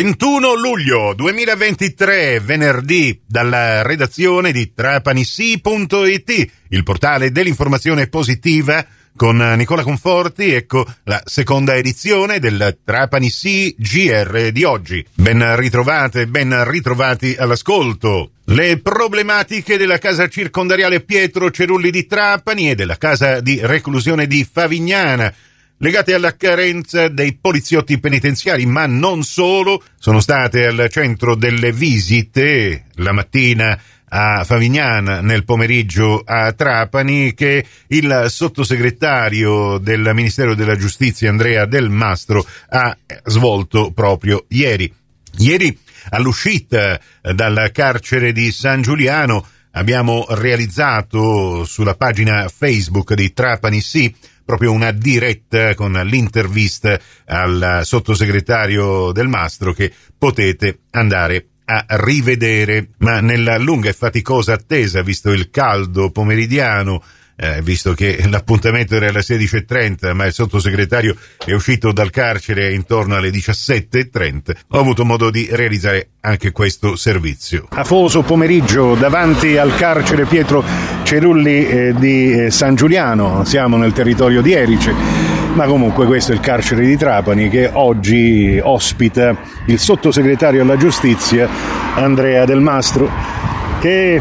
21 luglio 2023, venerdì, dalla redazione di trapanissi.it, il portale dell'informazione positiva con Nicola Conforti, ecco la seconda edizione del Trapani Sì GR di oggi. Ben ritrovate, ben ritrovati all'ascolto. Le problematiche della casa circondariale Pietro Cerulli di Trapani e della casa di reclusione di Favignana legate alla carenza dei poliziotti penitenziari, ma non solo, sono state al centro delle visite la mattina a Favignana, nel pomeriggio a Trapani, che il sottosegretario del Ministero della Giustizia Andrea Del Mastro ha svolto proprio ieri. Ieri, all'uscita dal carcere di San Giuliano, abbiamo realizzato sulla pagina Facebook di Trapani Sì proprio una diretta con l'intervista al sottosegretario del Mastro che potete andare a rivedere, ma nella lunga e faticosa attesa, visto il caldo pomeridiano, eh, visto che l'appuntamento era alle 16.30, ma il sottosegretario è uscito dal carcere intorno alle 17.30, ho avuto modo di realizzare anche questo servizio. Afoso pomeriggio davanti al carcere Pietro Cerulli eh, di eh, San Giuliano, siamo nel territorio di Erice, ma comunque questo è il carcere di Trapani che oggi ospita il sottosegretario alla giustizia Andrea Del Mastro che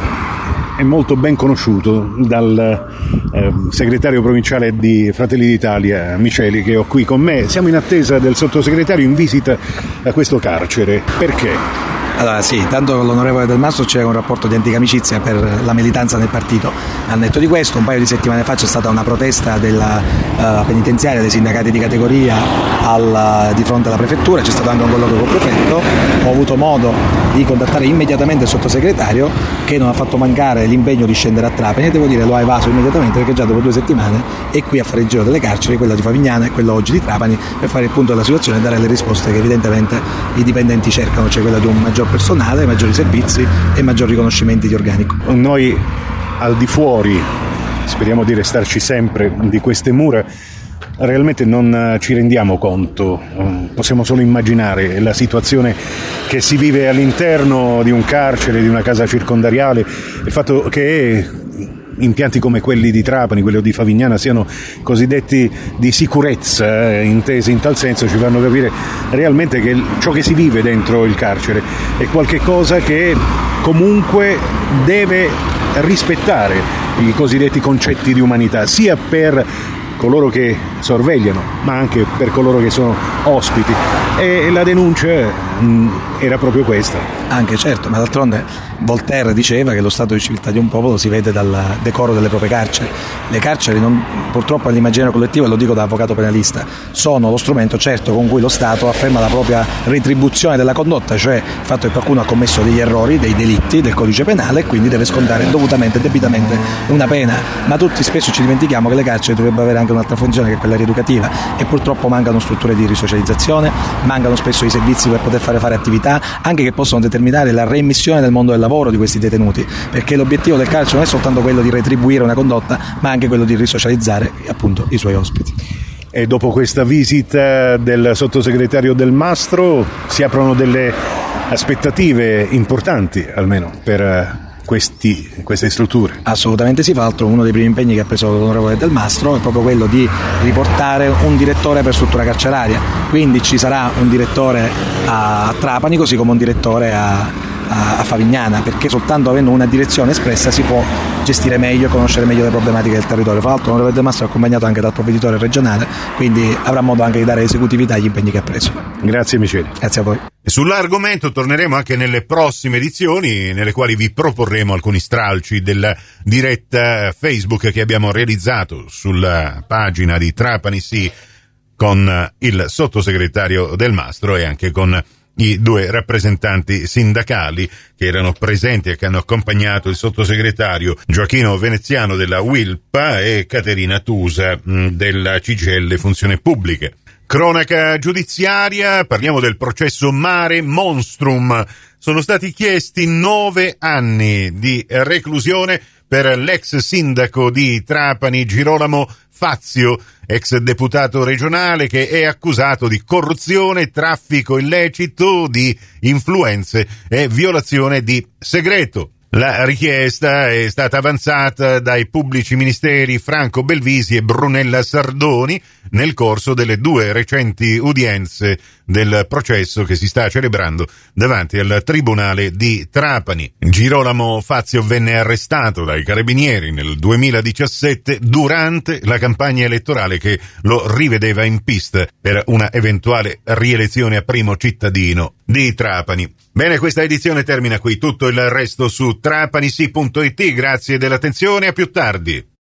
è molto ben conosciuto dal eh, segretario provinciale di Fratelli d'Italia Miceli che ho qui con me. Siamo in attesa del sottosegretario in visita a questo carcere. Perché? Allora sì, tanto con l'onorevole Del Mastro c'è un rapporto di antica amicizia per la militanza nel partito. Al netto di questo, un paio di settimane fa c'è stata una protesta della uh, penitenziaria dei sindacati di categoria al, di fronte alla prefettura, c'è stato anche un colloquio con il prefetto, ho avuto modo di contattare immediatamente il sottosegretario che non ha fatto mancare l'impegno di scendere a Trapani. E devo dire lo ha evaso immediatamente perché già dopo due settimane è qui a fare il giro delle carceri, quella di Favignana e quella oggi di Trapani, per fare il punto della situazione e dare le risposte che evidentemente i dipendenti cercano, cioè quella di un maggior personale, maggiori servizi e maggiori riconoscimenti di organico. Noi al di fuori, speriamo di restarci sempre di queste mura, realmente non ci rendiamo conto, possiamo solo immaginare la situazione che si vive all'interno di un carcere, di una casa circondariale, il fatto che impianti come quelli di Trapani, quelli di Favignana siano cosiddetti di sicurezza, eh, intesi in tal senso, ci fanno capire realmente che ciò che si vive dentro il carcere è qualcosa che comunque deve rispettare i cosiddetti concetti di umanità, sia per coloro che sorvegliano, ma anche per coloro che sono ospiti. E la denuncia mh, mm, era proprio questa. Anche certo, ma d'altronde Voltaire diceva che lo stato di civiltà di un popolo si vede dal decoro delle proprie carceri. Le carceri, non, purtroppo nell'immaginario collettivo, e lo dico da avvocato penalista, sono lo strumento certo con cui lo Stato afferma la propria retribuzione della condotta, cioè il fatto che qualcuno ha commesso degli errori, dei delitti del codice penale e quindi deve scontare dovutamente e debitamente una pena. Ma tutti spesso ci dimentichiamo che le carceri dovrebbero avere anche un'altra funzione che è quella rieducativa e purtroppo mancano strutture di risocializzazione, mancano spesso i servizi per poter fare, fare attività anche che possono determinare la reimmissione nel mondo del lavoro di questi detenuti, perché l'obiettivo del carcere non è soltanto quello di retribuire una condotta, ma anche quello di risocializzare appunto i suoi ospiti. E dopo questa visita del sottosegretario Del Mastro si aprono delle aspettative importanti almeno per questi, queste strutture. Assolutamente sì, fra l'altro uno dei primi impegni che ha preso l'onorevole Del Mastro è proprio quello di riportare un direttore per struttura carceraria, quindi ci sarà un direttore a Trapani così come un direttore a, a, Favignana perché soltanto avendo una direzione espressa si può gestire meglio e conoscere meglio le problematiche del territorio. Fra l'altro l'onorevole De Mastro è accompagnato anche dal provveditore regionale, quindi avrà modo anche di dare esecutività agli impegni che ha preso. Grazie Michele. Grazie a voi. Sull'argomento torneremo anche nelle prossime edizioni, nelle quali vi proporremo alcuni stralci della diretta Facebook che abbiamo realizzato sulla pagina di Trapani Sì con il sottosegretario del Mastro e anche con i due rappresentanti sindacali che erano presenti e che hanno accompagnato il sottosegretario Gioachino Veneziano della Wilpa e Caterina Tusa della CGL Funzione Pubblica. Cronaca giudiziaria, parliamo del processo Mare Monstrum. Sono stati chiesti nove anni di reclusione per l'ex sindaco di Trapani Girolamo Fazio, ex deputato regionale che è accusato di corruzione, traffico illecito di influenze e violazione di segreto. La richiesta è stata avanzata dai pubblici ministeri Franco Belvisi e Brunella Sardoni nel corso delle due recenti udienze del processo che si sta celebrando davanti al Tribunale di Trapani. Girolamo Fazio venne arrestato dai carabinieri nel 2017 durante la campagna elettorale che lo rivedeva in pista per una eventuale rielezione a primo cittadino di Trapani. Bene, questa edizione termina qui, tutto il resto trapanisi.it, grazie dell'attenzione, a più tardi.